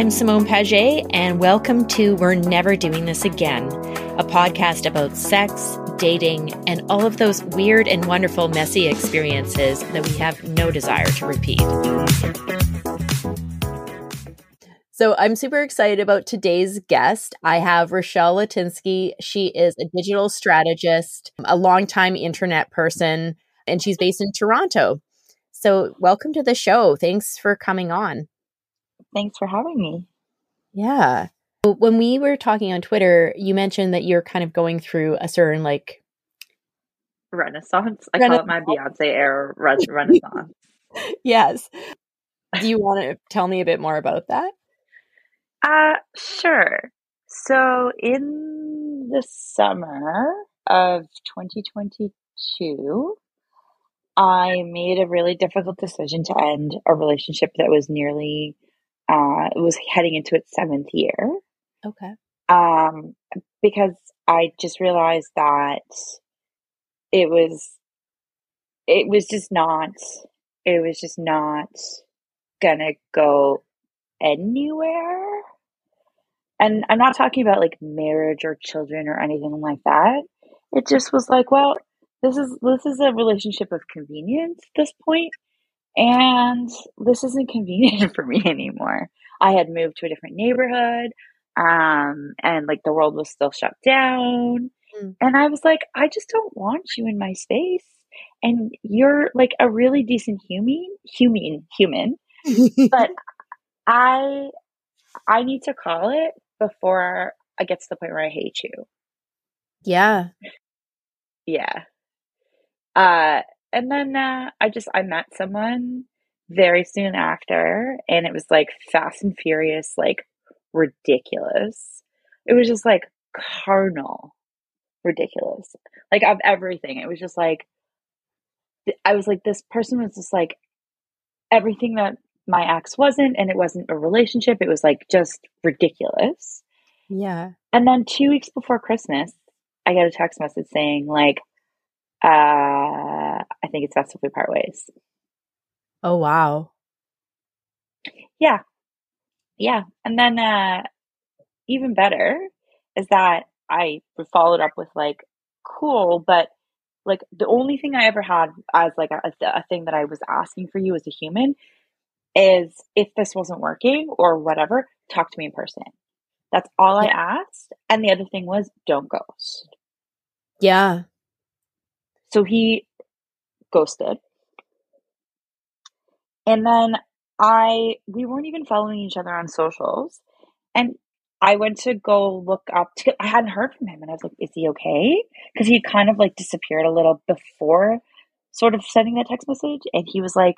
I'm Simone Paget, and welcome to We're Never Doing This Again, a podcast about sex, dating, and all of those weird and wonderful, messy experiences that we have no desire to repeat. So I'm super excited about today's guest. I have Rochelle Latinsky. She is a digital strategist, a longtime internet person, and she's based in Toronto. So welcome to the show. Thanks for coming on. Thanks for having me. Yeah. When we were talking on Twitter, you mentioned that you're kind of going through a certain like renaissance. I call it my Beyonce era renaissance. yes. Do you want to tell me a bit more about that? Uh, sure. So in the summer of 2022, I made a really difficult decision to end a relationship that was nearly uh, it was heading into its seventh year. Okay. Um, because I just realized that it was, it was just not, it was just not gonna go anywhere. And I'm not talking about like marriage or children or anything like that. It just was like, well, this is this is a relationship of convenience at this point, and this isn't convenient for me anymore. I had moved to a different neighborhood, um, and like the world was still shut down. Mm. And I was like, I just don't want you in my space. And you're like a really decent human, human, human. but I, I need to call it before I get to the point where I hate you. Yeah. Yeah. Uh, and then uh, I just I met someone very soon after, and it was like Fast and Furious, like ridiculous. It was just like carnal, ridiculous, like of everything. It was just like I was like this person was just like everything that my ex wasn't, and it wasn't a relationship. It was like just ridiculous. Yeah. And then two weeks before Christmas, I get a text message saying like uh, I think it's best if we part ways. Oh wow. Yeah. Yeah. And then uh even better is that I followed up with like cool, but like the only thing I ever had as like a, a thing that I was asking for you as a human is if this wasn't working or whatever, talk to me in person. That's all I asked. And the other thing was don't ghost. Yeah. So he ghosted. And then I, we weren't even following each other on socials. And I went to go look up, to, I hadn't heard from him. And I was like, is he okay? Because he kind of like disappeared a little before sort of sending that text message. And he was like,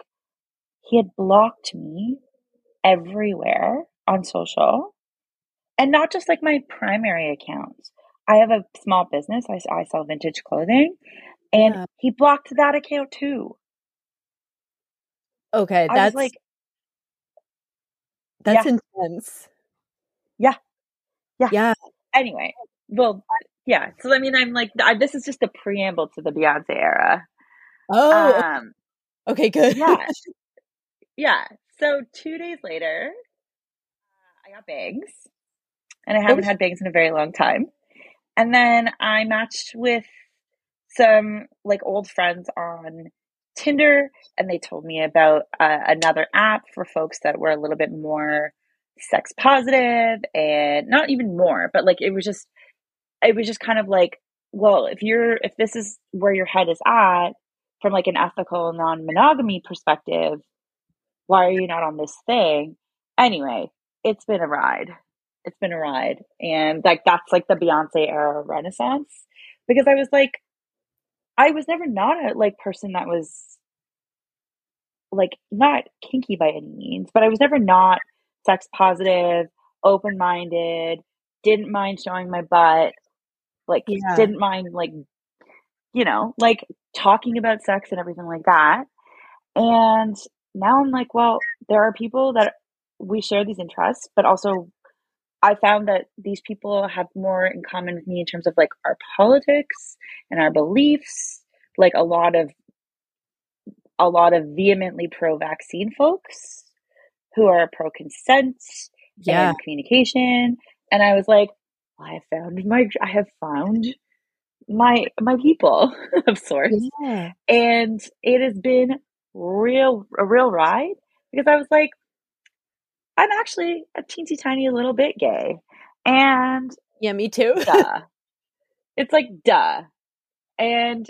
he had blocked me everywhere on social and not just like my primary accounts. I have a small business. I, I sell vintage clothing and yeah. he blocked that account too. Okay, that's like that's yeah. intense. Yeah. Yeah. Yeah. Anyway, well, yeah. So I mean, I'm like, I, this is just a preamble to the Beyonce era. Oh. Um, okay, good. yeah. Yeah. So two days later, uh, I got bangs, and I haven't had bangs in a very long time. And then I matched with some like old friends on Tinder, and they told me about uh, another app for folks that were a little bit more sex positive and not even more, but like it was just, it was just kind of like, well, if you're, if this is where your head is at from like an ethical non monogamy perspective, why are you not on this thing? Anyway, it's been a ride. It's been a ride. And like, that's like the Beyonce era renaissance because I was like, I was never not a like person that was like not kinky by any means, but I was never not sex positive, open minded, didn't mind showing my butt, like yeah. didn't mind like you know, like talking about sex and everything like that. And now I'm like, well, there are people that we share these interests, but also I found that these people have more in common with me in terms of like our politics and our beliefs, like a lot of a lot of vehemently pro vaccine folks who are pro consent yeah. and communication. And I was like, I have found my I have found my my people of sorts. Yeah. And it has been real a real ride because I was like, I'm actually a teensy tiny little bit gay. And Yeah, me too. duh. It's like duh. And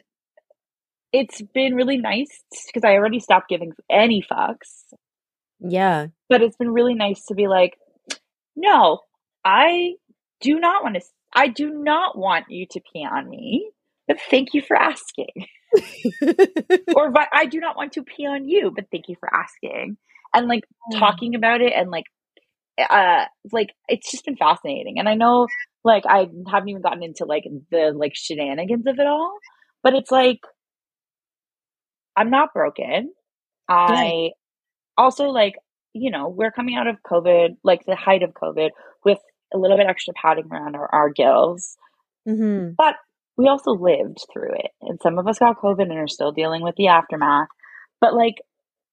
it's been really nice because I already stopped giving any fucks. yeah. But it's been really nice to be like, no, I do not want to I do not want you to pee on me. But thank you for asking. or I do not want to pee on you, but thank you for asking. And like talking about it and like uh like it's just been fascinating. And I know like I haven't even gotten into like the like shenanigans of it all, but it's like I'm not broken. I also like, you know, we're coming out of COVID, like the height of COVID with a little bit extra padding around our, our gills. hmm But we also lived through it. And some of us got COVID and are still dealing with the aftermath. But like,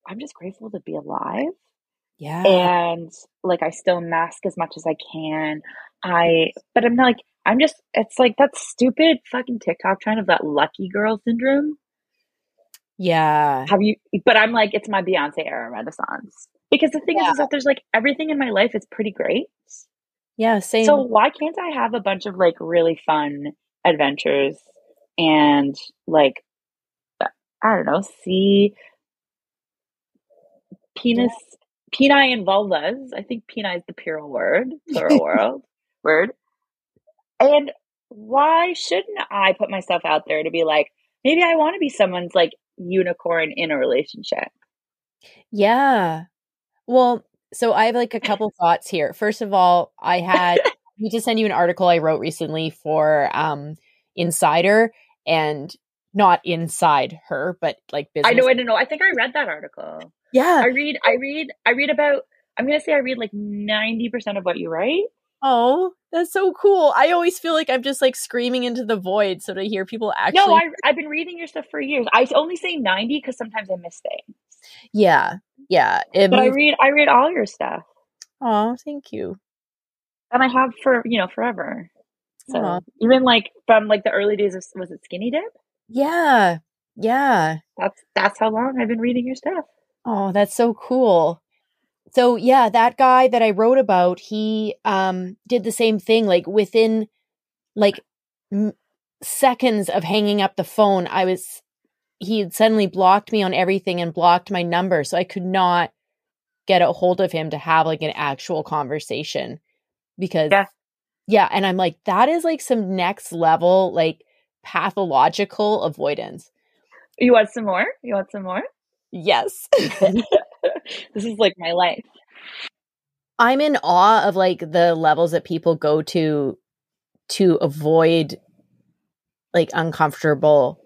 I'm just grateful to be alive. Yeah. And like, I still mask as much as I can. I, but I'm like, I'm just, it's like that stupid fucking TikTok trend of that lucky girl syndrome. yeah. Have you, but I'm like, it's my Beyonce era renaissance. Because the thing is, is that there's like everything in my life is pretty great. Yeah. Same. So why can't I have a bunch of like really fun adventures and like I don't know, see penis peni and vulvas. I think peni is the plural word, plural world word. And why shouldn't I put myself out there to be like, maybe I want to be someone's like unicorn in a relationship? Yeah. Well, so I have like a couple thoughts here. First of all, I had we just send you an article I wrote recently for um Insider and not inside her, but like business. I know, I don't know. I think I read that article. Yeah. I read, I read, I read about. I'm gonna say I read like ninety percent of what you write. Oh, that's so cool. I always feel like I'm just like screaming into the void. So to hear people actually No, I, I've been reading your stuff for years. I only say ninety because sometimes I miss things. Yeah. Yeah. It But I read, I read all your stuff, oh, thank you. and I have for you know forever. So Aw. even like from like the early days of was it Skinny Dip? Yeah. Yeah. That's that's how long I've been reading your stuff. Oh, that's so cool. So yeah, that guy that I wrote about, he um did the same thing like within like m- seconds of hanging up the phone, I was he had suddenly blocked me on everything and blocked my number so I could not get a hold of him to have like an actual conversation because Yeah. yeah, and I'm like that is like some next level like pathological avoidance. You want some more? You want some more? Yes. this is like my life. I'm in awe of like the levels that people go to to avoid like uncomfortable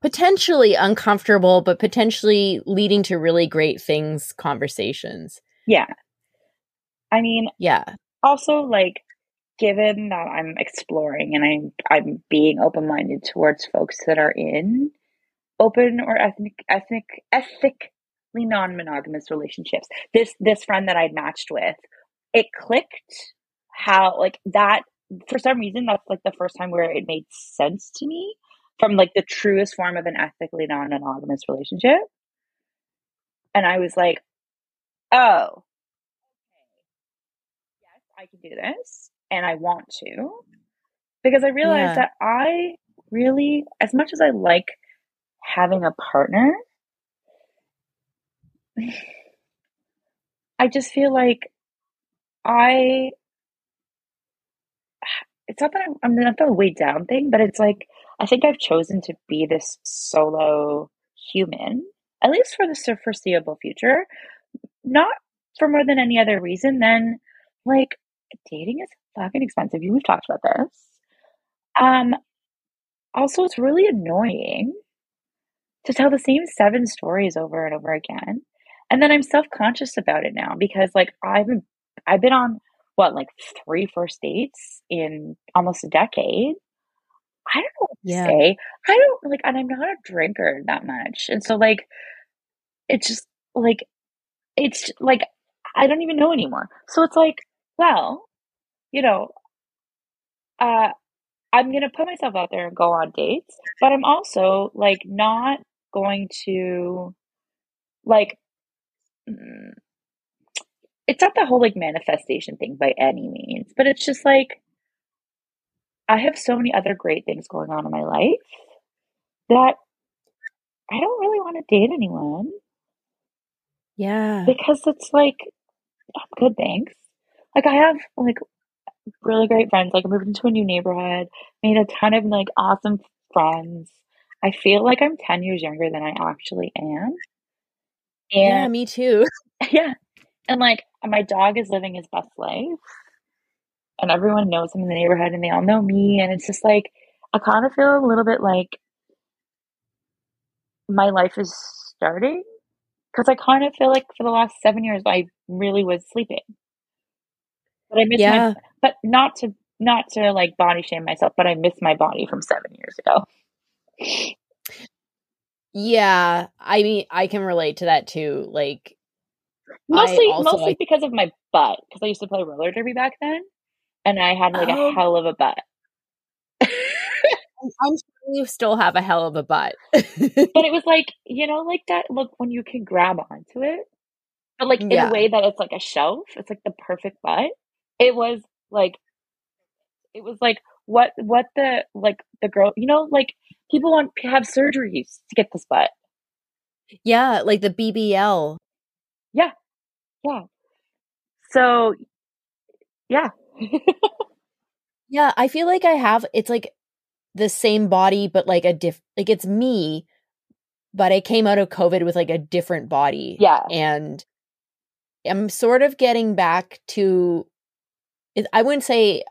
potentially uncomfortable but potentially leading to really great things conversations. Yeah. I mean, Yeah. also like given that I'm exploring and I'm I'm being open minded towards folks that are in open or ethnic ethnic ethically non monogamous relationships. This this friend that I'd matched with, it clicked how like that for some reason that's like the first time where it made sense to me from like the truest form of an ethically non monogamous relationship. And I was like, oh, yes, I can do this and I want to. Because I realized Yeah. that I really, as much as I like having a partner, I just feel like I, it's not that I'm, I'm not the way down thing, but it's like, I think I've chosen to be this solo human, at least for the foreseeable future, not for more than any other reason than like dating is fucking expensive. We've talked about this. Um, also, it's really annoying to tell the same seven stories over and over again. And then I'm self-conscious about it now because like I've been I've been on what like three first dates in almost a decade. I don't know what to Yeah. say. I don't like and I'm not a drinker that much. And so like it's just like it's like I don't even know anymore. So it's like well, you know, uh, I'm going to put myself out there and go on dates, but I'm also like not going to like mm, it's not the whole like manifestation thing by any means, but it's just like I have so many other great things going on in my life that I don't really want to date anyone. Yeah. Because it's like I'm good, thanks. Like I have like really great friends. Like I moved into a new neighborhood, made a ton of like awesome friends. I feel like I'm 10 years younger than I actually am. And yeah, me too. Yeah. And like my dog is living his best life. And everyone knows him in the neighborhood and they all know me. And it's just like, I kind of feel a little bit like my life is starting. Because I kind of feel like for the last seven years, I really was sleeping. But I miss yeah. my, but not to, not to like body shame myself, but I miss my body from seven years ago. Yeah, I mean, I can relate to that too. Like, mostly, mostly like, because of my butt, because I used to play roller derby back then, and I had like oh. a hell of a butt. I'm sure you still have a hell of a butt, but it was like you know, like that look when you can grab onto it, but like in yeah. a way that it's like a shelf. It's like the perfect butt. It was like, it was like what what the like the girl you know like people want to have surgeries to get this butt. Yeah, like the BBL. Yeah. Yeah. So, yeah. yeah, I feel like I have it's like the same body but like a diff like it's me but I came out of COVID with like a different body. Yeah. And I'm sort of getting back to I wouldn't say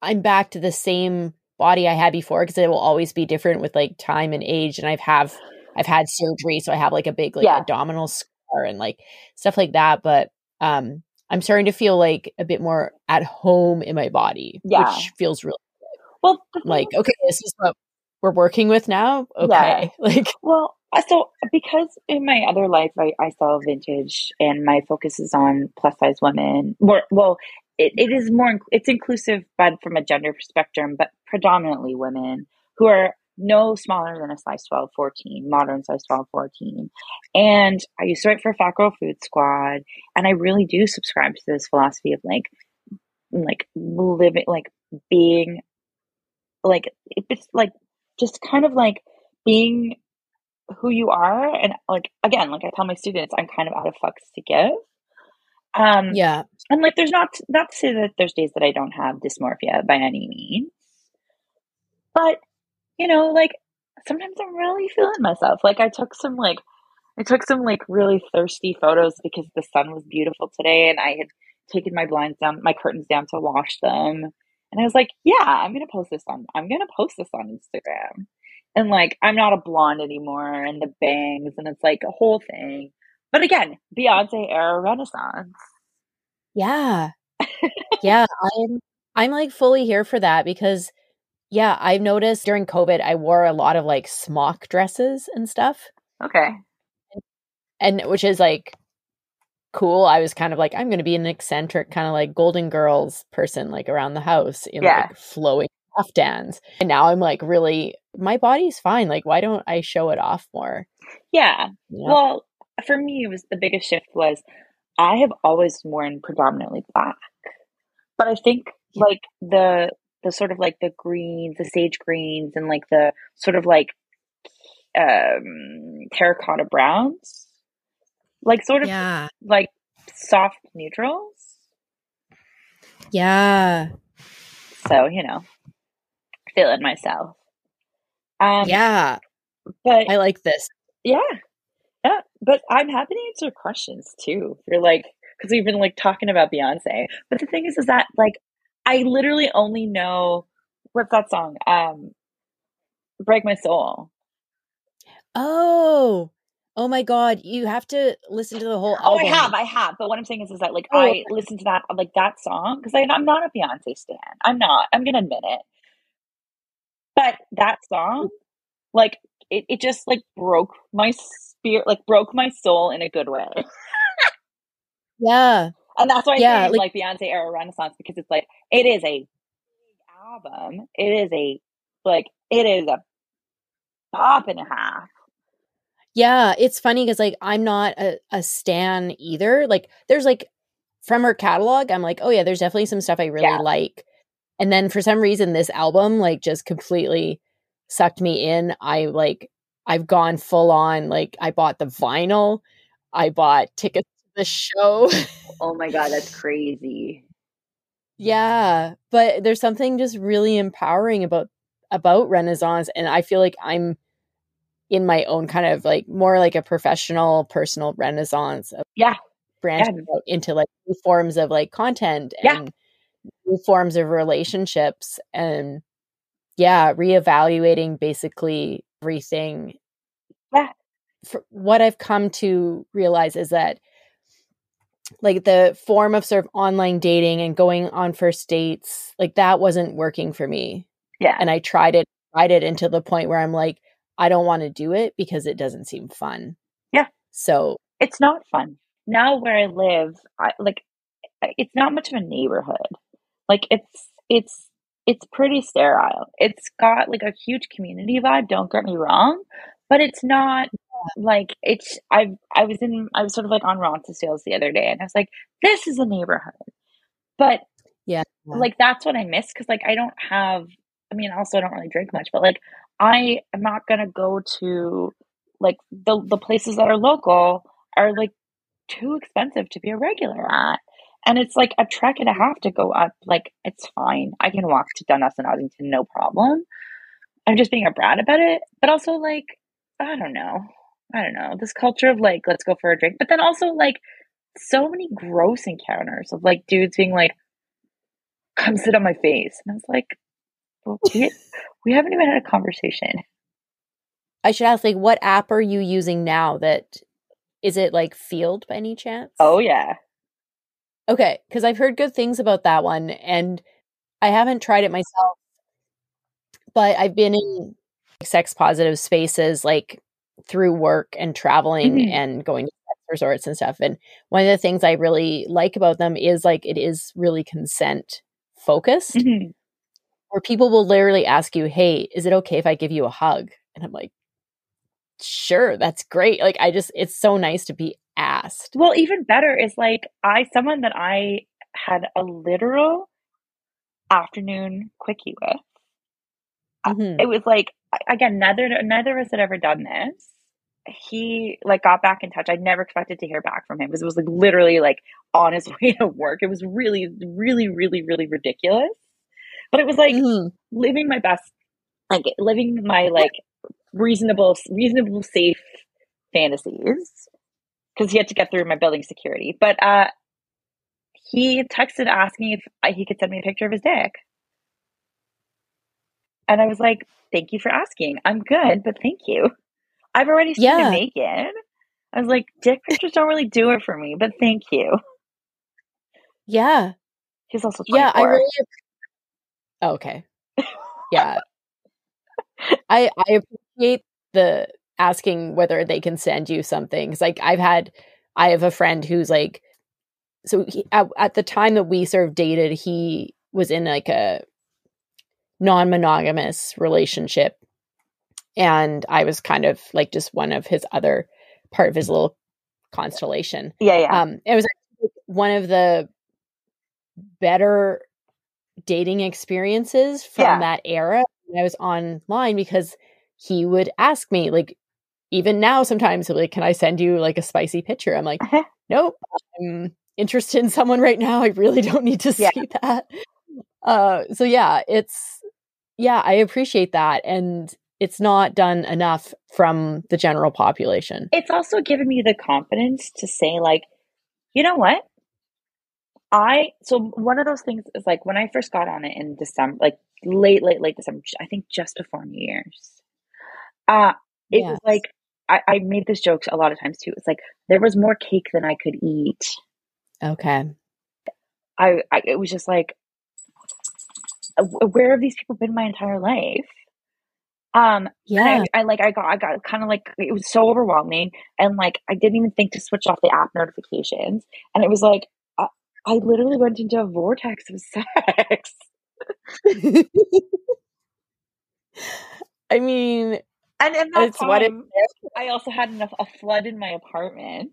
I'm back to the same body I had before because it will always be different with like time and age. And I've have I've had surgery, so I have like a big like yeah. abdominal scar and like stuff like that. But um I'm starting to feel like a bit more at home in my body, yeah. which feels really good. Well, like okay, this is what we're working with now. Okay, yeah. like well, so because in my other life I, I sell vintage and my focus is on plus size women. More well, it, it is more it's inclusive but from a gender spectrum but predominantly women who are no smaller than a size 12 14 modern size 12 14 and i used to write for fat girl food squad and i really do subscribe to this philosophy of like like living like being like it's like just kind of like being who you are. And like again like i tell my students i'm kind of out of fucks to give. Um, yeah. And like, there's not, not to say that there's days that I don't have dysmorphia by any means, but you know, like sometimes I'm really feeling myself. Like I took some like, I took some like really thirsty photos because the sun was beautiful today and I had taken my blinds down, my curtains down to wash them. And I was like, yeah, I'm going to post this on, I'm going to post this on Instagram. And like, I'm not a blonde anymore and the bangs and it's like a whole thing. But again, Beyonce era renaissance. Yeah. yeah, I'm I'm like fully here for that because yeah, I've noticed during COVID I wore a lot of like smock dresses and stuff. Okay. And, and which is like cool. I was kind of like I'm going to be an eccentric kind of like Golden Girls person like around the house in yeah. like flowing kaftans. And now I'm like really my body's fine. Like why don't I show it off more? Yeah. Know? Well, for me, it was the biggest shift was I have always worn predominantly black, but I think like the the sort of like the greens, the sage greens, and like the sort of like um terracotta browns, like sort of yeah. like soft neutrals. Yeah. So you know, feeling myself. Um, yeah, but I like this. Yeah, yeah, but I'm happy to answer questions too. If you're like, because we've been like talking about Beyonce. But the thing is, is that like I literally only know what's that song? Um, "Break My Soul." Oh, oh my God! You have to listen to the whole album. Oh, I have, I have. But what I'm saying is, is that like oh. I listen to that like that song because I'm not a Beyonce stan. I'm not. I'm gonna admit it. But that song, like it, it just like broke my spirit like broke my soul in a good way. yeah. And that's why I yeah, say like, like Beyonce era Renaissance because it's like it is a album. It is a like it is a pop and a half. Yeah, it's funny because like I'm not a, a stan either. Like there's like from her catalog, I'm like, oh yeah, there's definitely some stuff I really yeah. like. And then for some reason this album like just completely sucked me in. I like I've gone full on like I bought the vinyl, I bought tickets to the show. oh my god, that's crazy. Yeah, but there's something just really empowering about about Renaissance and I feel like I'm in my own kind of like more like a professional personal renaissance of yeah branching yeah. out into like new forms of like content and yeah. new forms of relationships and yeah reevaluating basically everything yeah For what i've come to realize is that like the form of sort of online dating and going on first dates like that wasn't working for me yeah and i tried it tried it until the point where i'm like I don't want to do it because it doesn't seem fun. Yeah. So it's not fun. Now where I live, I like it's not much of a neighborhood. Like it's it's it's pretty sterile. It's got like a huge community vibe, don't get me wrong, but it's not like it's I I was in I was sort of like on Roncesvalles the other day and I was like, this is a neighborhood. But yeah, like that's what I miss because like I don't have I mean also I don't really drink much, but like I am not gonna go to like the the places that are local are like too expensive to be a regular at. And it's like a trek and a half to go up. Like it's fine. I can walk to Dundas and Ossington, no problem. I'm just being a brat about it. But also like, I don't know. I don't know. This culture of like, let's go for a drink. But then also like so many gross encounters of like dudes being like, come sit on my face. And I was like, well, we, we haven't even had a conversation. I should ask, like, what app are you using now? That is it like Feel'd by any chance? Oh yeah. Okay, because I've heard good things about that one, and I haven't tried it myself, but I've been in sex positive spaces like through work and traveling mm-hmm. and going to resorts and stuff. And one of the things I really like about them is like it is really consent focused. Mm-hmm where people will literally ask you, Hey, is it okay if I give you a hug? And I'm like, Sure, that's great. Like, I just, it's so nice to be asked. Well, even better is like, I, someone that I had a literal afternoon quickie with. Mm-hmm. It was like, again, neither, neither of us had ever done this he like got back in touch. I never expected to hear back from him because it was like literally like on his way to work. It was really, really, really, really ridiculous. But it was like mm-hmm. living my best, like living my like reasonable, reasonable, safe fantasies because he had to get through my building security. But uh, he texted asking if he could send me a picture of his dick. And I was like, thank you for asking. I'm good, but thank you. I've already seen yeah. naked. I was like, dick pictures don't really do it for me, but thank you. Yeah. He's also 24. Yeah, I really oh, Okay. Yeah. I I appreciate the asking whether they can send you something. Cause like I've had I have a friend who's like so he, at, at the time that we sort of dated, he was in like a non-monogamous relationship and I was kind of like just one of his other part of his little constellation. Yeah, yeah. Um, it was one of the better dating experiences from yeah. that era when I was online because he would ask me, like, even now, sometimes like, can I send you like a spicy picture? I'm like, uh-huh. nope, I'm interested in someone right now. I really don't need to see yeah. that. Uh, so yeah, it's, yeah, I appreciate that. And it's not done enough from the general population. It's also given me the confidence to say, like, you know what? I so one of those things is like when I first got on it in December, like late, late, late December, I think just before New Year's. Uh it yes. was like I, I made this joke a lot of times too. It's like there was more cake than I could eat. Okay. I, I it was just like where have these people been my entire life? Um, yeah, I, I, like, I got, I got kind of like, it was so overwhelming. And like, I didn't even think to switch off the app notifications. And it was like, I literally went into a vortex of sex. I mean, and in that it's what it time, I also had enough a flood in my apartment.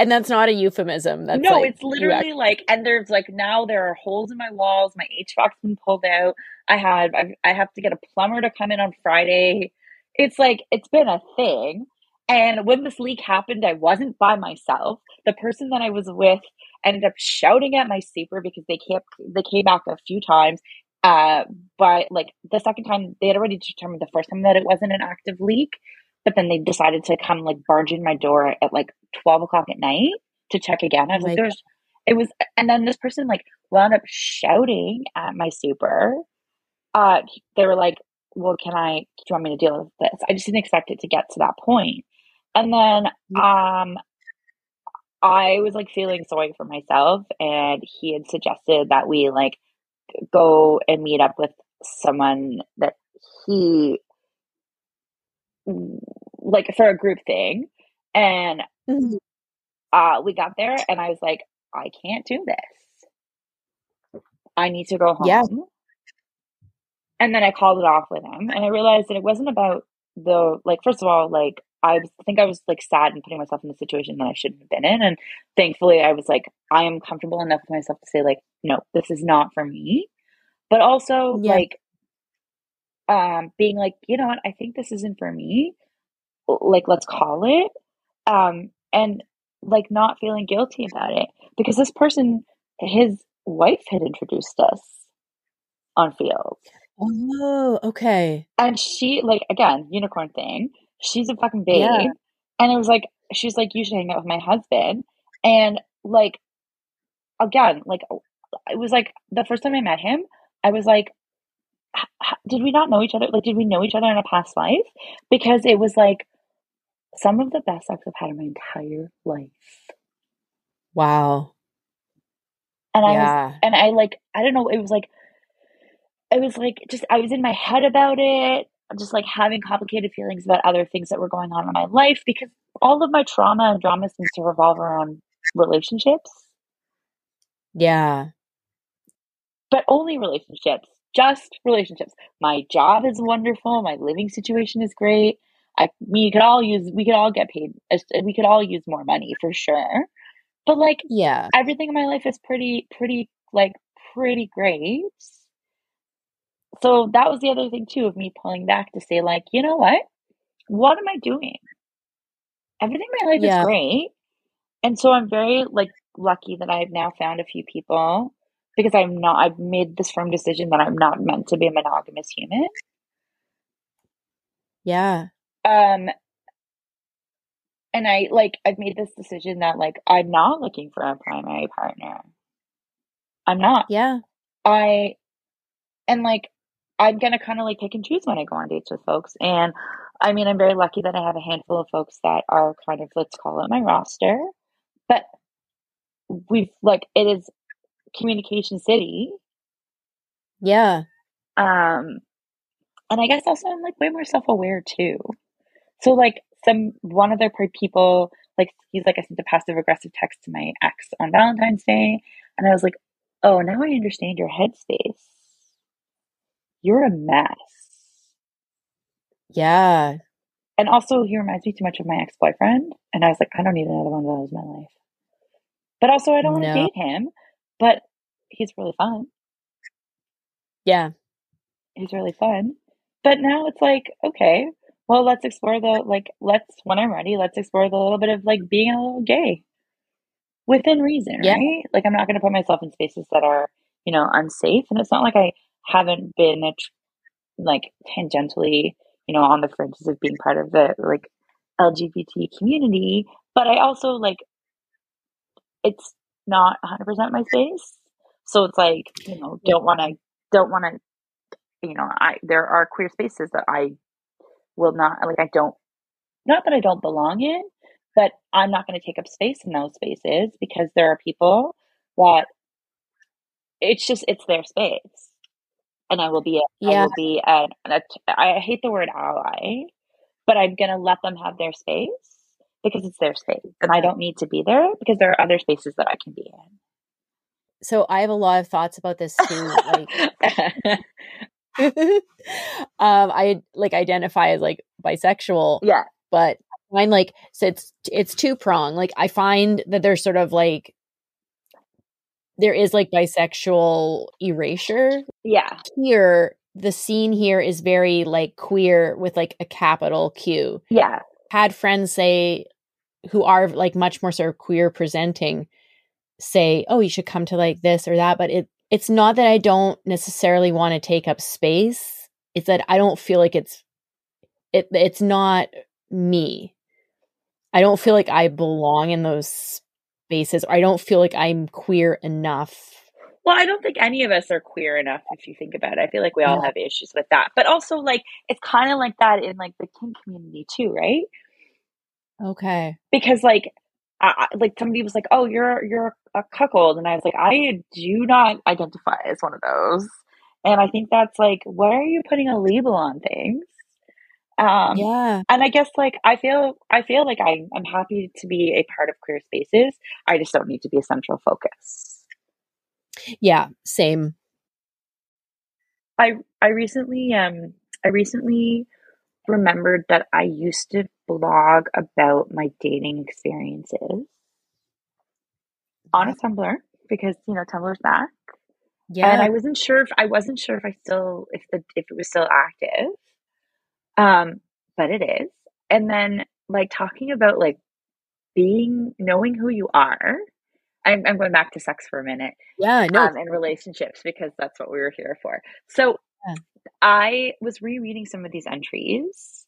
And that's not a euphemism. That's no, like, it's literally like, and there's like now there are holes in my walls. My HVAC's been pulled out. I had I, I have to get a plumber to come in on Friday. It's like it's been a thing. And when this leak happened, I wasn't by myself. The person that I was with ended up shouting at my super because they kept they came back a few times. Uh, but like the second time, they had already determined the first time that it wasn't an active leak, but then they decided to come like barge in my door at like twelve o'clock at night to check again. I was oh like, "There's," God. it was, and then this person like wound up shouting at my super. Uh, they were like, "Well, can I? Do you want me to deal with this?" I just didn't expect it to get to that point. And then um I was like feeling sorry for myself and he had suggested that we like go and meet up with someone that he like for a group thing and mm-hmm. uh we got there and I was like I can't do this. I need to go home. Yeah. And then I called it off with him and I realized that it wasn't about the like first of all like I think I was like sad and putting myself in a situation that I shouldn't have been in. And thankfully, I was like, I am comfortable enough with myself to say, like, no, this is not for me. But also, yeah. like, um, being like, you know what, I think this isn't for me. Like, let's call it. Um, and like not feeling guilty about it because this person, his wife had introduced us on Feel'd. Oh, okay. And she, like, again, unicorn thing she's a fucking babe. Yeah. And it was like, she's like, you should hang out with my husband. And like, again, like, it was like the first time I met him, I was like, did we not know each other? Like, did we know each other in a past life? Because it was like some of the best sex I've had in my entire life. Wow. And I yeah. was, and I like, I don't know, it was like, it was like just, I was in my head about it just like having complicated feelings about other things that were going on in my life because all of my trauma and drama seems to revolve around relationships. Yeah. But only relationships, just relationships. My job is wonderful. My living situation is great. I we could all use we could all get paid we could all use more money for sure. But like yeah, everything in my life is pretty pretty like pretty great so that was the other thing too of me pulling back to say like you know what what am i doing everything in my life yeah. is great and so i'm very like lucky that i've now found a few people because i'm not i've made this firm decision that i'm not meant to be a monogamous human. Yeah. Um and i like i've made this decision that like i'm not looking for a primary partner. I'm not. Yeah. I and like I'm going to kind of like pick and choose when I go on dates with folks. And I mean, I'm very lucky that I have a handful of folks that are kind of, let's call it my roster. But we've like, it is communication city. Yeah. Um, and I guess also I'm like way more self aware too. So like some one of their people like he's like I sent a passive aggressive text to my ex on Valentine's Day, and I was like, oh, now I understand your headspace you're a mess. Yeah. And also, he reminds me too much of my ex boyfriend. And I was like, I don't need another one of those in my life. But also, I don't want to date him, but he's really fun. Yeah. He's really fun. But now it's like, okay, well, let's explore the, like, let's, when I'm ready, let's explore the little bit of like being a little gay within reason, yeah. right? Like, I'm not going to put myself in spaces that are, you know, unsafe. And it's not like I haven't been like tangentially, you know, on the fringes of being part of the like LGBT community, but I also like it's not 100% my space. So it's like, you know, don't want to don't want to you know, I there are queer spaces that I will not like I don't not that I don't belong in, but I'm not going to take up space in those spaces because there are people that it's just it's their space and I will be, a, yeah. I will be, an, I hate the word ally, but I'm going to let them have their space because it's their space and I don't need to be there because there are other spaces that I can be in. So I have a lot of thoughts about this too. Like um I like identify as like bisexual. yeah. But I find like so it's it's two prong. Like I find that there's sort of like there is like bisexual erasure. Yeah. Here the scene here is very like queer with like a capital Q. Yeah. Had friends say who are like much more sort of queer presenting say, "Oh, you should come to like this or that," but it it's not that I don't necessarily want to take up space. It's that I don't feel like it's it it's not me. I don't feel like I belong in those spaces or I don't feel like I'm queer enough. Well, I don't think any of us are queer enough if you think about it. I feel like we all Yeah. have issues with that. But also like it's kind of like that in like the kink community too, right? Okay. Because like I, I- like somebody was like, "Oh, you're you're a cuckold," and I was like, "I do not identify as one of those." And I think that's like, why are you putting a label on things? Um, Yeah. and I guess like I feel I feel like I I'm happy to be a part of queer spaces. I just don't need to be a central focus. Yeah, same. I I recently um I recently remembered that I used to blog about my dating experiences on a Tumblr because you know Tumblr's back. Yeah. and I wasn't sure if I wasn't sure if I still if the if it was still active. Um, but it is. And then like talking about like being knowing who you are. I'm I'm going back to sex for a minute. yeah, no. Um, and relationships because that's what we were here for. So Yeah. I was rereading some of these entries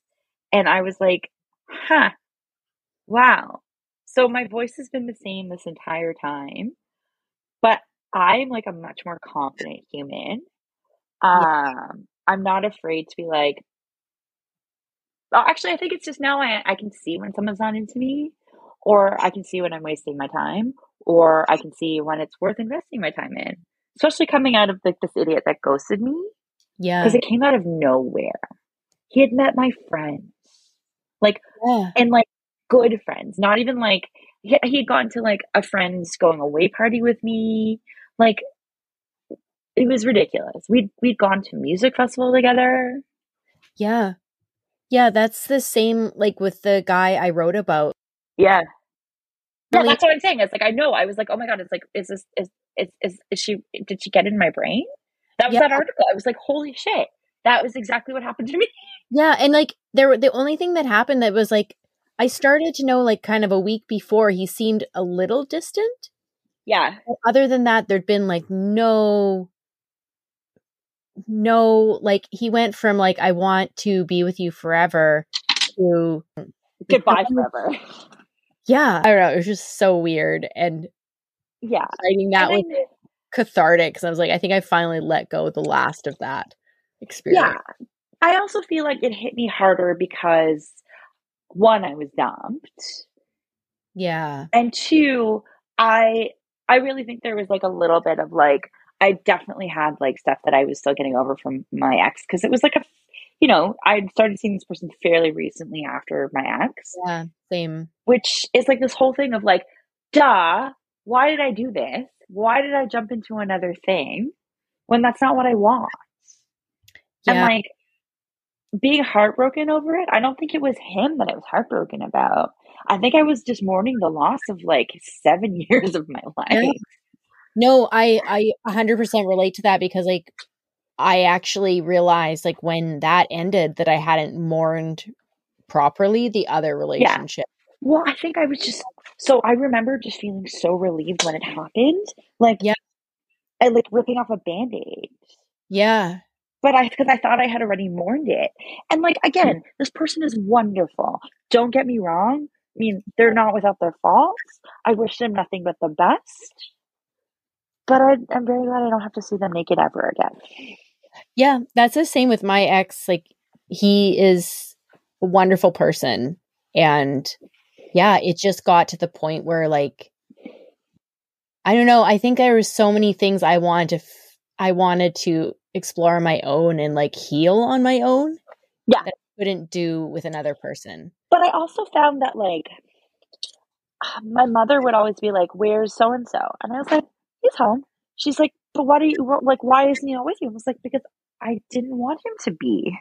and I was like, huh, wow. So my voice has been the same this entire time, but I'm like a much more confident human. Um, I'm not afraid to be like, well, actually, I think it's just now I, I can see when someone's not into me, or I can see when I'm wasting my time, or I can see when it's worth investing my time in. Especially coming out of like this idiot that ghosted me yeah. because it came out of nowhere. He had met my friends, like yeah. and like good friends, not even like he he had gone to like a friend's going away party with me. Like it was ridiculous. We'd we'd gone to music festival together. Yeah. Yeah, that's the same like with the guy I wrote about. Yeah. Yeah, that's what I'm saying. It's like I know. I was like, oh my god, it's like, is this is is is, is she did she get in my brain? That was Yeah. that article. I was like, holy shit. That was exactly what happened to me. Yeah, and like there were the only thing that happened that was like I started to know like kind of a week before he seemed a little distant. Yeah. But other than that, there'd been like no no like he went from like I want to be with you forever to Goodbye forever. Yeah, I don't know. It was just so weird and Yeah. writing that And was cathartic because I was like, I think I finally let go of the last of that experience. Yeah. I also feel like it hit me harder because one, I was dumped. Yeah. And two, I I really think there was like a little bit of like I definitely had like stuff that I was still getting over from my ex because it was like a you know, I started seeing this person fairly recently after my ex, Yeah. Same. which is like this whole thing of like, duh, why did I do this? Why did I jump into another thing when that's not what I want? And Yeah. like being heartbroken over it, I don't think it was him that I was heartbroken about. I think I was just mourning the loss of like seven years of my life. Yeah. No, I I 100% relate to that because like I actually realized like when that ended that I hadn't mourned properly the other relationship. Well, I think I was just so I remember just feeling so relieved when it happened. Like Yeah. I like ripping off a band-aid. Yeah. But I because I thought I had already mourned it. And like again, this person is wonderful. Don't get me wrong. I mean, they're not without their faults. I wish them nothing but the best. But I, I'm very glad I don't have to see them naked ever again. Yeah, that's the same with my ex. Like he is a wonderful person and yeah, it just got to the point where like I don't know, I think there was so many things I wanted to f- I wanted to explore on my own and like heal on my own Yeah. that I couldn't do with another person. But I also found that like ah, my mother would always be like, "Where's so and so?" And I was like, "He's home." She's like, "But why do you like? Why isn't he with you?" I was like, "Because I didn't want him to be."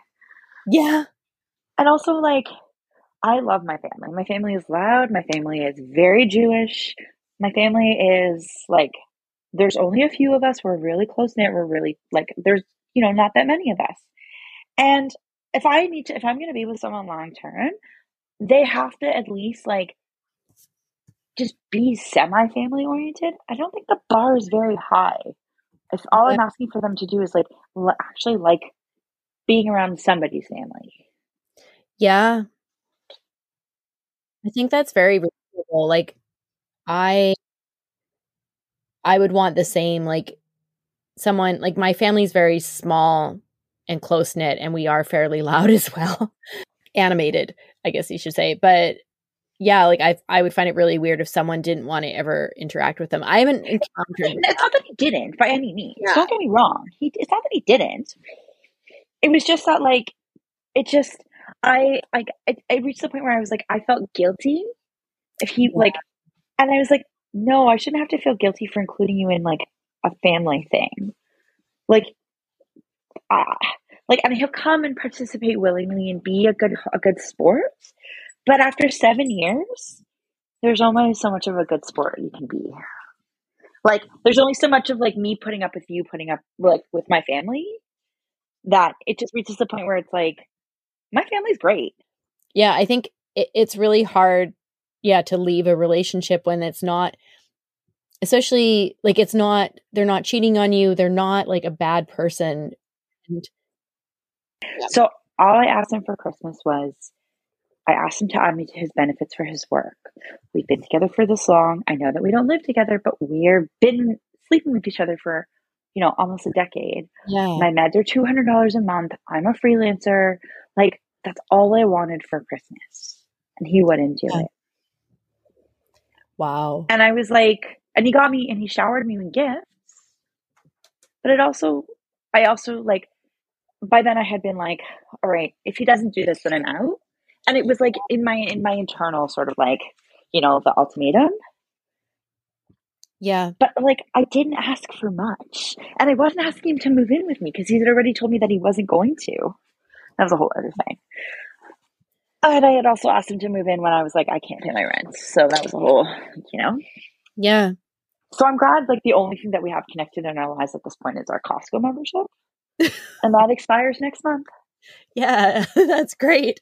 Yeah. And also, like, I love my family. My family is loud. My family is very Jewish. My family is like, there's only a few of us. We're really close knit. We're really like, there's, you know, not that many of us. And if I need to, if I'm going to be with someone long term, they have to at least like just be semi family oriented. I don't think the bar is very high. If all I'm asking for them to do is like l- actually like being around somebody's family. Yeah. I think that's very reasonable. Like I I would want the same like someone like my family's very small and close knit and we are fairly loud as well. Animated, I guess you should say. But yeah, like I I would find it really weird if someone didn't want to ever interact with them. I haven't encountered It's not that he didn't by any means. Yeah. Don't get me wrong. He it's not that he didn't. It was just that like it just I like I, I reached the point where I was like I felt guilty if he yeah. like and I was like no, I shouldn't have to feel guilty for including you in like a family thing. Like ah, like and he'll come and participate willingly and be a good a good sport. But after 7 years, there's only so much of a good sport you can be. Like there's only so much of like me putting up with you putting up like with my family that it just reaches the point where it's like my family's great. Yeah, I think it, it's really hard, yeah, to leave a relationship when it's not, especially like it's not, they're not cheating on you. They're not like a bad person. And, yeah. So all I asked him for Christmas was, I asked him to add me to his benefits for his work. We've been together for this long. I know that we don't live together, but we've been sleeping with each other for, you know, almost a decade. Yeah. My meds are two hundred dollars a month. I'm a freelancer. Like that's all I wanted for Christmas. And he wouldn't do it. Wow. And I was like, and he got me and he showered me with gifts. But it also, I also like, by then I had been like, all right, if he doesn't do this, then I'm out. And it was like in my, in my internal sort of like, you know, the ultimatum. Yeah. But like, I didn't ask for much. And I wasn't asking him to move in with me because he had already told me that he wasn't going to. That was a whole other thing. And I had also asked him to move in when I was like, I can't pay my rent. So that was a whole, you know? Yeah. So I'm glad, like, the only thing that we have connected in our lives at this point is our Costco membership. and that expires next month. Yeah, that's great.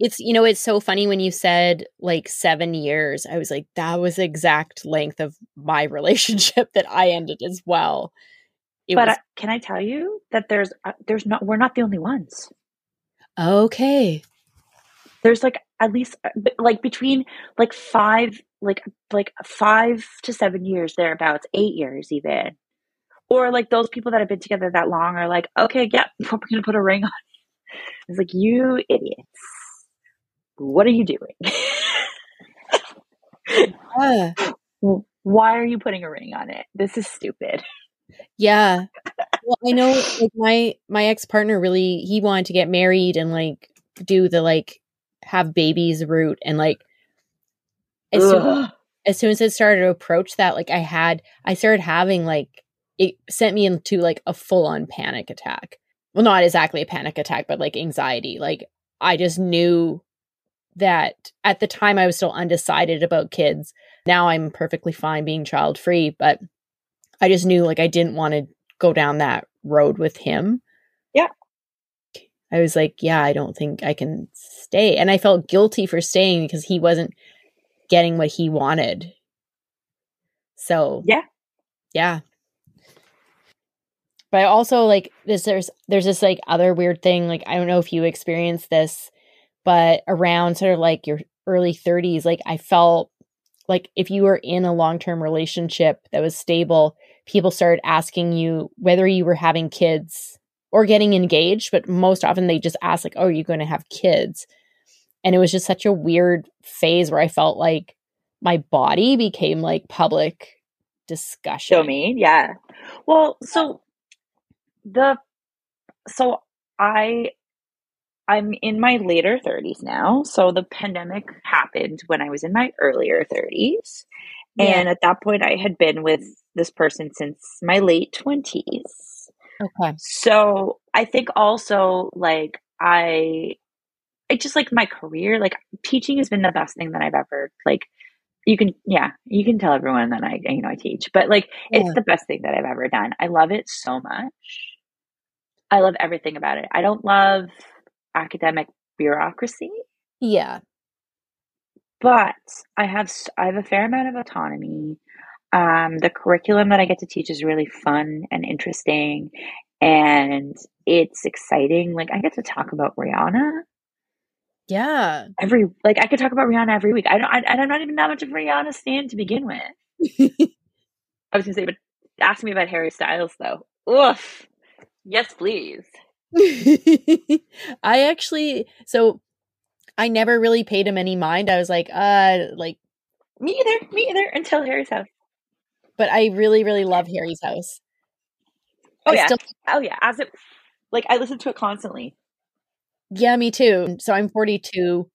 It's, you know, it's so funny when you said like seven years. I was like, that was the exact length of my relationship that I ended as well. It but was- can I tell you that there's uh, there's not we're not the only ones. Okay. There's like at least uh, like between like five like like five to seven years thereabouts, eight years even. Or like those people that have been together that long are like, okay, yeah, we're gonna put a ring on. It's like you idiots. What are you doing? uh. Why are you putting a ring on it? This is stupid. Yeah. Well, I know like my my ex-partner really he wanted to get married and like do the like have babies route and like as soon, as soon as it started to approach that like I had I started having like it sent me into like a full-on panic attack. Well, not exactly a panic attack, but like anxiety. Like I just knew that at the time I was still undecided about kids. Now I'm perfectly fine being child free, but I just knew like I didn't want to go down that road with him. Yeah. I was like, yeah, I don't think I can stay. And I felt guilty for staying because he wasn't getting what he wanted. So, yeah. Yeah. But I also like this there's there's this like other weird thing like I don't know if you experienced this but around sort of like your early 30s like I felt like if you were in a long-term relationship that was stable people started asking you whether you were having kids or getting engaged but most often they just ask like oh are you going to have kids? And it was just such a weird phase where i felt like my body became like public discussion. Domain yeah. Well so the so i I'm in my later 30s now. So the pandemic happened when I was in my earlier 30s. Yeah. And at that point, I had been with this person since my late 20s. Okay. So I think also, like, I, I just like my career, like, teaching has been the best thing that I've ever, like, you can, yeah, you can tell everyone that I, you know, I teach, but like, yeah. it's the best thing that I've ever done. I love it so much. I love everything about it. I don't love academic bureaucracy. Yeah. But I have I have a fair amount of autonomy. Um, the curriculum that I get to teach is really fun and interesting, and it's exciting. Like I get to talk about Rihanna. Yeah. Every like I could talk about Rihanna every week. I don't. I, I'm not even that much of a Rihanna stand to begin with. I was gonna say, but ask me about Harry Styles though. Oof. Yes, please. I actually so I never really paid him any mind. I was like, uh like Me either, me either, until Harry's house. But I really, really love Harry's house. Oh I yeah. Still- oh yeah. As it like I listen to it constantly. Yeah, me too. So I'm 42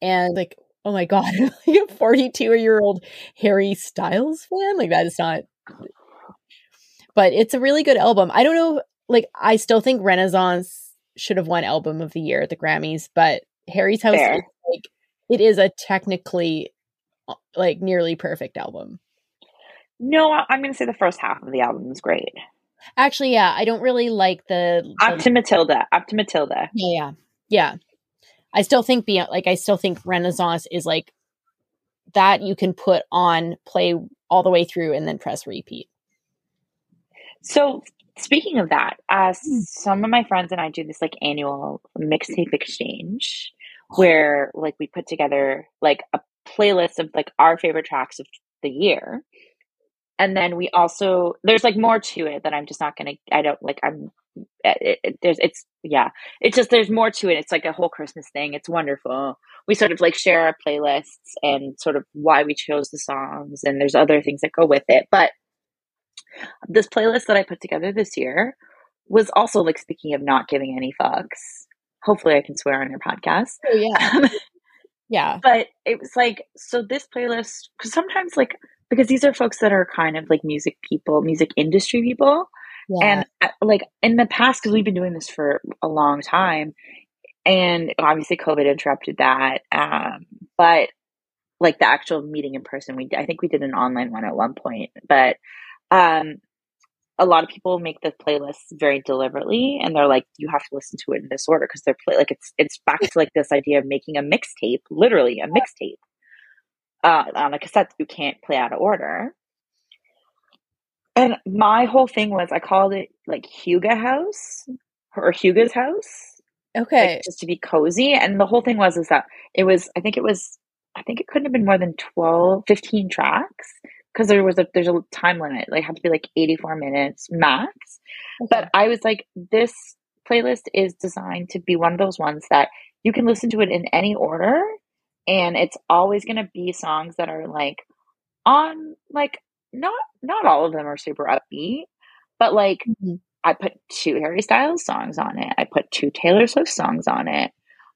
and like, oh my god, like a 42 year old Harry Styles fan? Like that is not but it's a really good album. I don't know like I still think Renaissance should have won album of the year at the Grammys, but Harry's House is like it is a technically uh, like nearly perfect album. No, I'm going to say the first half of the album is great. Actually, yeah, I don't really like the Up to Matilda. Up to Matilda. Yeah, yeah, yeah. I still think beyond like I still think Renaissance is like that you can put on play all the way through and then press repeat. So Speaking of that, uh, some of my friends and I do this like annual mixtape exchange where like we put together like a playlist of like our favorite tracks of the year. And then we also there's like more to it that I'm just not gonna I don't like I'm eh, it, it, there's it's yeah. It's just there's more to it. It's like a whole christmas thing. It's wonderful. We sort of like share our playlists and sort of why we chose the songs and there's other things that go with it. But this playlist that I put together this year was also like speaking of not giving any fucks. Hopefully, I can swear on your podcast. Oh yeah, yeah. But it was like so. This playlist because sometimes like because these are folks that are kind of like music people, music industry people, yeah. and uh, like in the past because we've been doing this for a long time, and obviously COVID interrupted that. Um, but like the actual meeting in person, we I think we did an online one at one point, but um, a lot of people make the playlists very deliberately and they're like you have to listen to it in this order because they're play like it's it's back to like this idea of making a mixtape literally a mixtape uh, on a cassette that you can't play out of order. And my whole thing was i called it like hygge house or hygge's house okay. like, just to be cozy. And the whole thing was is that it was i think it was i think it couldn't have been more than 12 15 tracks because there was a there's a time limit. Like had to be like 84 minutes max. Okay. But I was like, this playlist is designed to be one of those ones that you can listen to it in any order and it's always going to be songs that are like on like not not all of them are super upbeat but like mm-hmm. i put two harry styles songs on it i put two taylor swift songs on it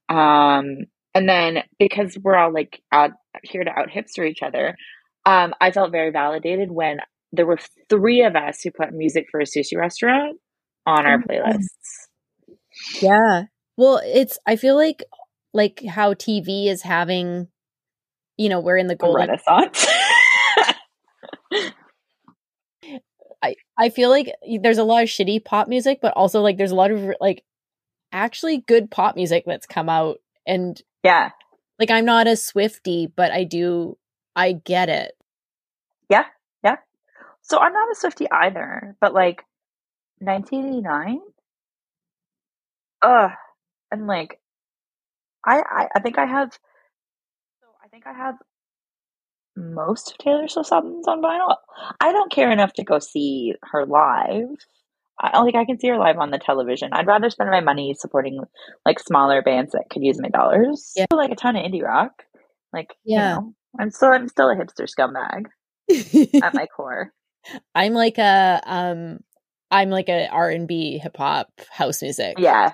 um and then because we're all like out here to out hipster each other um, I felt very validated when there were three of us who put music for a sushi restaurant on our oh, playlists. Yeah. Well, it's I feel like like how TV is having you know, we're in the golden renaissance. I I feel like there's a lot of shitty pop music, but also like there's a lot of like actually good pop music that's come out and yeah. Like I'm not a Swifty, but I do I get it. So I'm not a Swifty either, but like 1989. Ugh, and like, I, I I think I have. So I think I have most of Taylor Swift's albums on vinyl. I don't care enough to go see her live. I don't think I can see her live on the television. I'd rather spend my money supporting like smaller bands that could use my dollars. Yeah. like a ton of indie rock. Like, yeah. You know, I'm still I'm still a hipster scumbag at my core. I'm like a um I'm like a R&B hip hop house music. Yeah.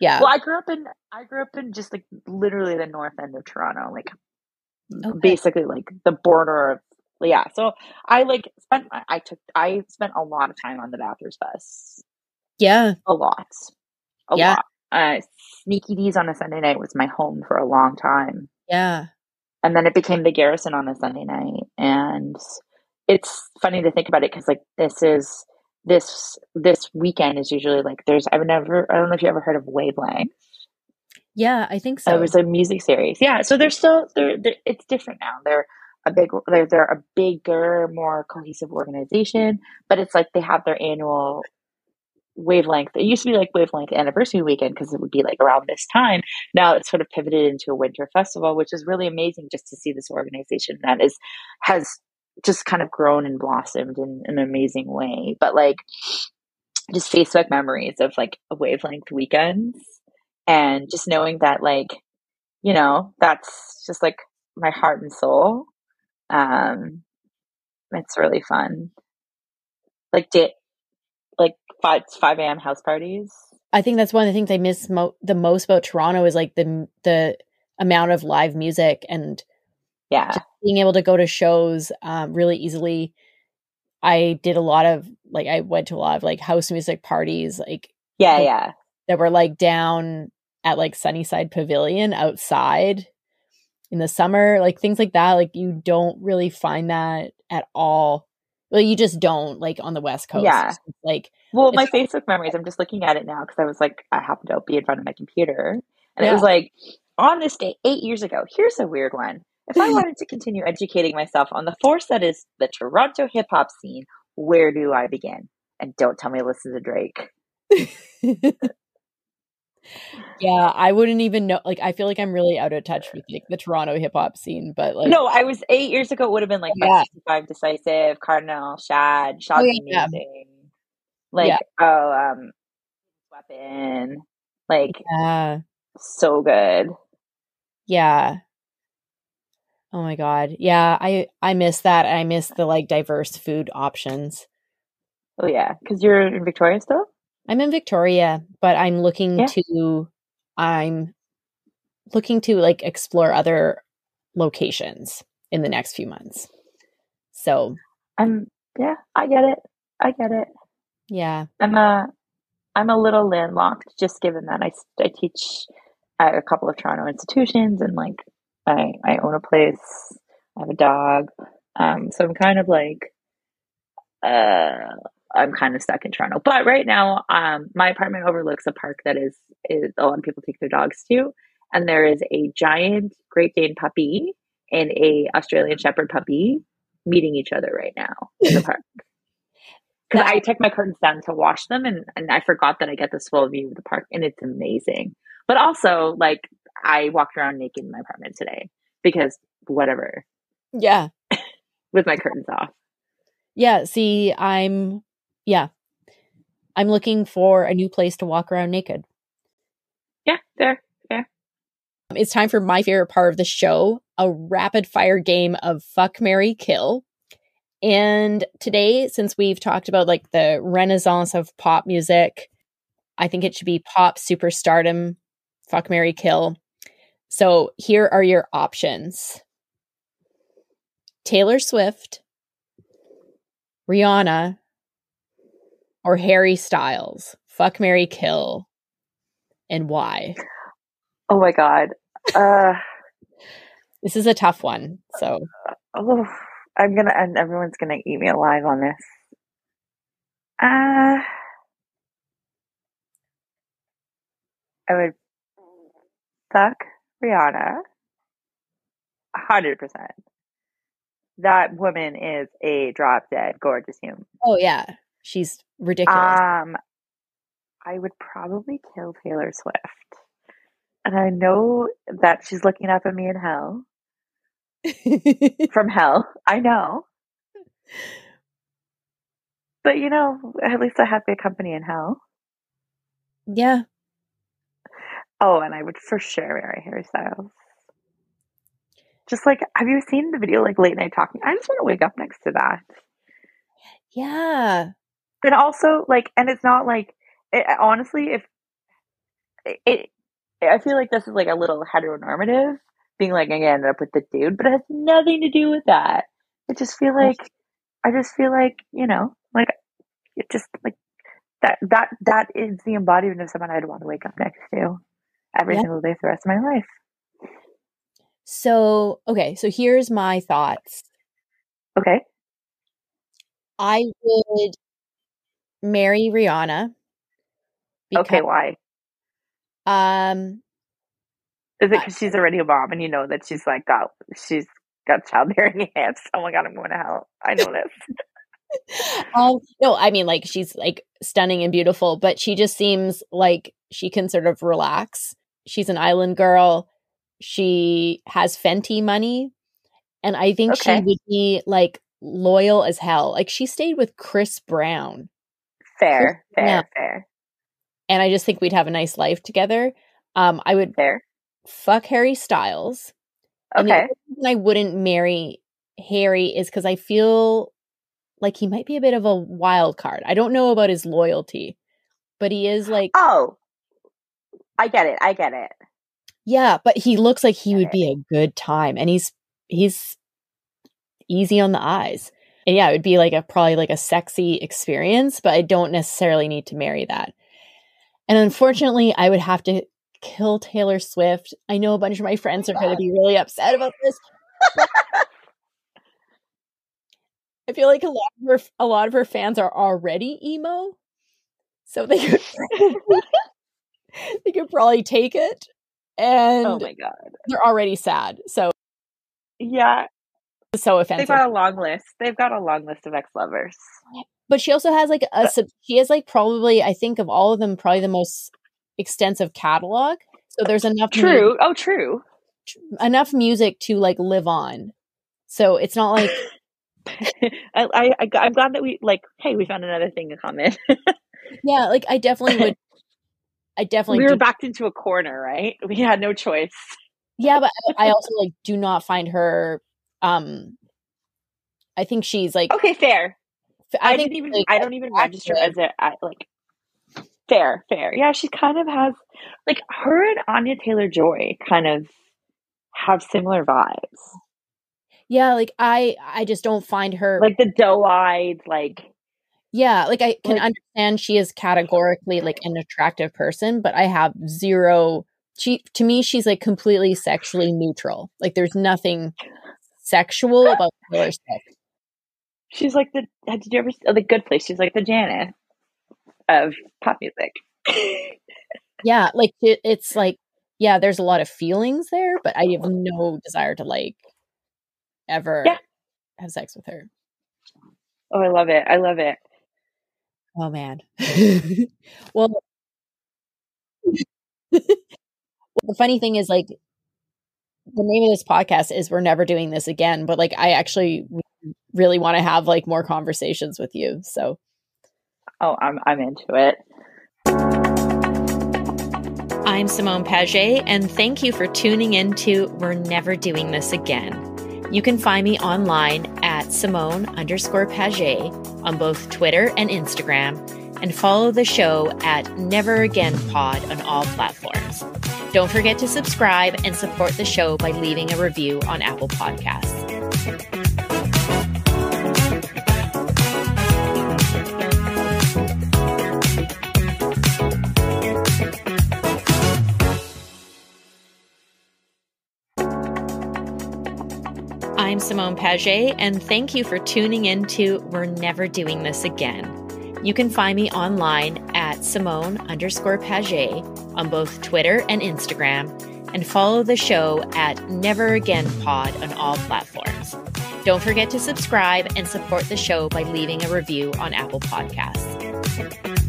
Yeah. Well, I grew up in I grew up in just like literally the north end of Toronto, like Okay. basically like the border of yeah. So I like spent I I took I spent a lot of time on the Bathurst bus. Yeah. A lot. A Yeah. lot. Uh, Sneaky Dee's on a Sunday night was my home for a long time. Yeah. and then it became the garrison on a sunday night and it's funny to think about it because like this is this this weekend is usually like there's i've never i don't know if you ever heard of wavelength Yeah, I think so. Oh, so. it was a music series yeah so they're still they're, they're it's different now they're a big they're, they're a bigger more cohesive organization but it's like they have their annual wavelength it used to be like wavelength anniversary weekend because it would be like around this time now it's sort of pivoted into a winter festival which is really amazing just to see this organization that is has just kind of grown and blossomed in, in an amazing way. But like just facebook memories of like a wavelength weekends and just knowing that like you know that's just like my heart and soul. Um it's really fun. Like da- like 5 5 a.m house parties. I think that's one of the things I miss mo- the most about Toronto is like the the amount of live music and yeah being able to go to shows um, really easily. I did a lot of like I went to a lot of like house music parties like yeah yeah that were like down at like Sunnyside Pavilion outside in the summer, like things like that. Like you don't really find that at all. Well, you just don't like on the West Coast. Yeah. Like Well, my Facebook memories, I'm just looking at it now because I was like, I happened to be in front of my computer. And it was like, on this day, eight years ago, here's a weird one. If I wanted to continue educating myself on the force that is the Toronto hip hop scene, where do I begin? And don't tell me to listen to Drake. yeah, I wouldn't even know. Like, I feel like I'm really out of touch with like the Toronto hip hop scene, but like, no, I was eight years ago, it would have been like Yeah. 565 Decisive, Kardinal, Shad, Shad Oh, yeah. Amazing. Like, Yeah. oh, um, Weapon. Like, yeah, so good. yeah. Oh my god, yeah. I I miss that. I miss the like diverse food options. Oh, yeah. Because you're in Victoria still? I'm in Victoria, but I'm looking Yeah. to I'm looking to like explore other locations in the next few months. So, I'm yeah, I get it. I get it. yeah. I'm a I'm a little landlocked just given that I I teach at a couple of Toronto institutions and like I I own a place. I have a dog. Um so I'm kind of like uh I'm kind of stuck in Toronto. But right now um my apartment overlooks a park that is is a lot of people take their dogs to and there is a giant Great Dane puppy and a Australian Shepherd puppy meeting each other right now in the park. Because I took my curtains down to wash them and, and I forgot that I get this full view of the park and it's amazing. But also, like, I walked around naked in my apartment today because whatever, Yeah. with my curtains off. Yeah, see, I'm yeah. I'm looking for a new place to walk around naked. Yeah, there. There. It's time for my favorite part of the show, a rapid fire game of fuck Mary kill. And today, since we've talked about like the renaissance of pop music, I think it should be pop superstardom, fuck Mary kill. So here are your options. Taylor Swift, Rihanna, or Harry Styles. Fuck Mary kill. And why? Oh my God. Uh, This is a tough one. So oh, I'm gonna, and everyone's gonna eat me alive on this. Uh, I would fuck Rihanna. Hundred percent. That woman is a drop dead gorgeous human. Oh yeah, she's ridiculous. Um, I would probably kill Taylor Swift. And I know that she's looking up at me in hell. From hell. I know. But you know, at least I have good company in hell. yeah, Oh, and I would for sure marry Harry Styles. Just like, have you seen the video like late night talking? I just want to wake up next to that. yeah, And also, like, and it's not like, it, honestly, if it. I feel like this is like a little heteronormative, being like, I ended up with the dude, but it has nothing to do with that. I just feel like, I just feel like, you know, like it just like that that that is the embodiment of someone I'd want to wake up next to every yeah. single day for the rest of my life. So, okay, so here's my thoughts. Okay. I would marry Rihanna. Because, okay, why? Um Is it because she's already a mom and you know that she's like got she's got childbearing hands? Oh my god, I'm going to hell. I know this. um, no, I mean like she's like stunning and beautiful, but she just seems like she can sort of relax. She's an island girl. She has Fenty money. And I think okay. she would be like loyal as hell. Like she stayed with Chris Brown. Fair, Chris fair, Brown. fair. And I just think we'd have a nice life together. Um, I would fair. fuck Harry Styles. Okay. And I wouldn't marry Harry is because I feel like he might be a bit of a wild card. I don't know about his loyalty, but he is like Oh. I get it. I get it. Yeah, but he looks like he would be a good time and he's he's easy on the eyes. And yeah, it would be like a probably like a sexy experience, but I don't necessarily need to marry that. And unfortunately, I would have to kill Taylor Swift. I know a bunch of my friends are going to be really upset about this. I feel like a lot of her a lot of her fans are already emo, so they could they could probably take it. Oh and oh my god, they're already sad. So yeah, so offensive. They've got a long list. They've got a long list of ex lovers. But she also has like a uh she has like probably I think of all of them probably the most extensive catalog. So there's enough true. Music, oh, true. Enough music to like live on. So it's not like I, I I'm glad that we like. Hey, we found another thing in common. yeah, like I definitely would. I definitely we were do. backed into a corner, right? We had no choice. Yeah, but I also like do not find her. Um, I think she's like okay, fair. I, I didn't even. Like, I don't even register as a I, like fair, fair. Yeah, she kind of has like her and Anya Taylor Joy kind of have similar vibes. Yeah, like I I just don't find her like the doe-eyed like yeah, like I can like, understand she is categorically like an attractive person, but I have zero she to me she's like completely sexually neutral. Like there's nothing sexual about Taylor Swift. She's like the uh, did you ever oh, the good place? She's like the Janet of pop music. yeah, like it, it's like yeah, there's a lot of feelings there, but I have no desire to like ever yeah. have sex with her. Oh, I love it. I love it. Oh man. well, well, the funny thing is like the name of this podcast is we're never doing this again, but like I actually really want to have like more conversations with you. So Oh, I'm I'm into it. I'm Simone Paget, and thank you for tuning in to We're Never Doing This Again. You can find me online at Simone underscore Paget on both Twitter and Instagram, and follow the show at Never Again Pod on all platforms. Don't forget to subscribe and support the show by leaving a review on Apple Podcasts. I'm Simone Paget, and thank you for tuning in to We're Never Doing This Again. You can find me online at Simone underscore Paget on both Twitter and Instagram, and follow the show at Never Again Pod on all platforms. Don't forget to subscribe and support the show by leaving a review on Apple Podcasts.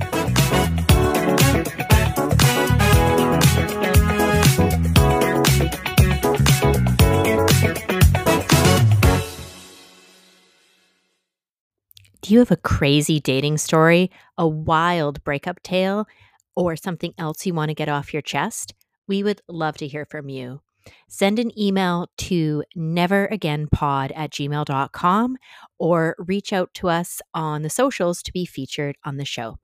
You have a crazy dating story, a wild breakup tale, or something else you want to get off your chest? We would love to hear from you. Send an email to neveragainpod at gmail.com or reach out to us on the socials to be featured on the show.